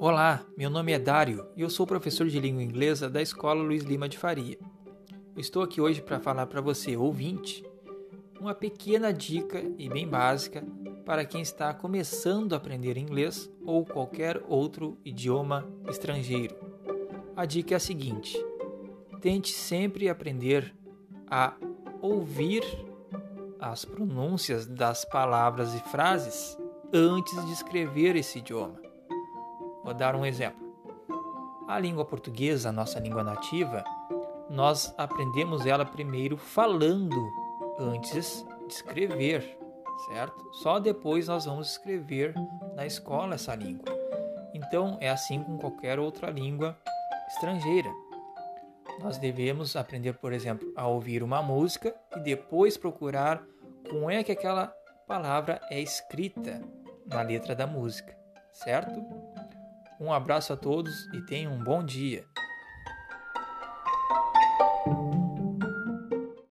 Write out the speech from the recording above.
Olá, meu nome é Dário e eu sou professor de língua inglesa da Escola Luiz Lima de Faria. Estou aqui hoje para falar para você, ouvinte, uma pequena dica e bem básica para quem está começando a aprender inglês ou qualquer outro idioma estrangeiro. A dica é a seguinte: tente sempre aprender a ouvir as pronúncias das palavras e frases antes de escrever esse idioma. Vou dar um exemplo. A língua portuguesa, a nossa língua nativa, nós aprendemos ela primeiro falando antes de escrever, certo? Só depois nós vamos escrever na escola essa língua. Então é assim com qualquer outra língua estrangeira. Nós devemos aprender, por exemplo, a ouvir uma música e depois procurar como é que aquela palavra é escrita na letra da música, certo? Um abraço a todos e tenham um bom dia.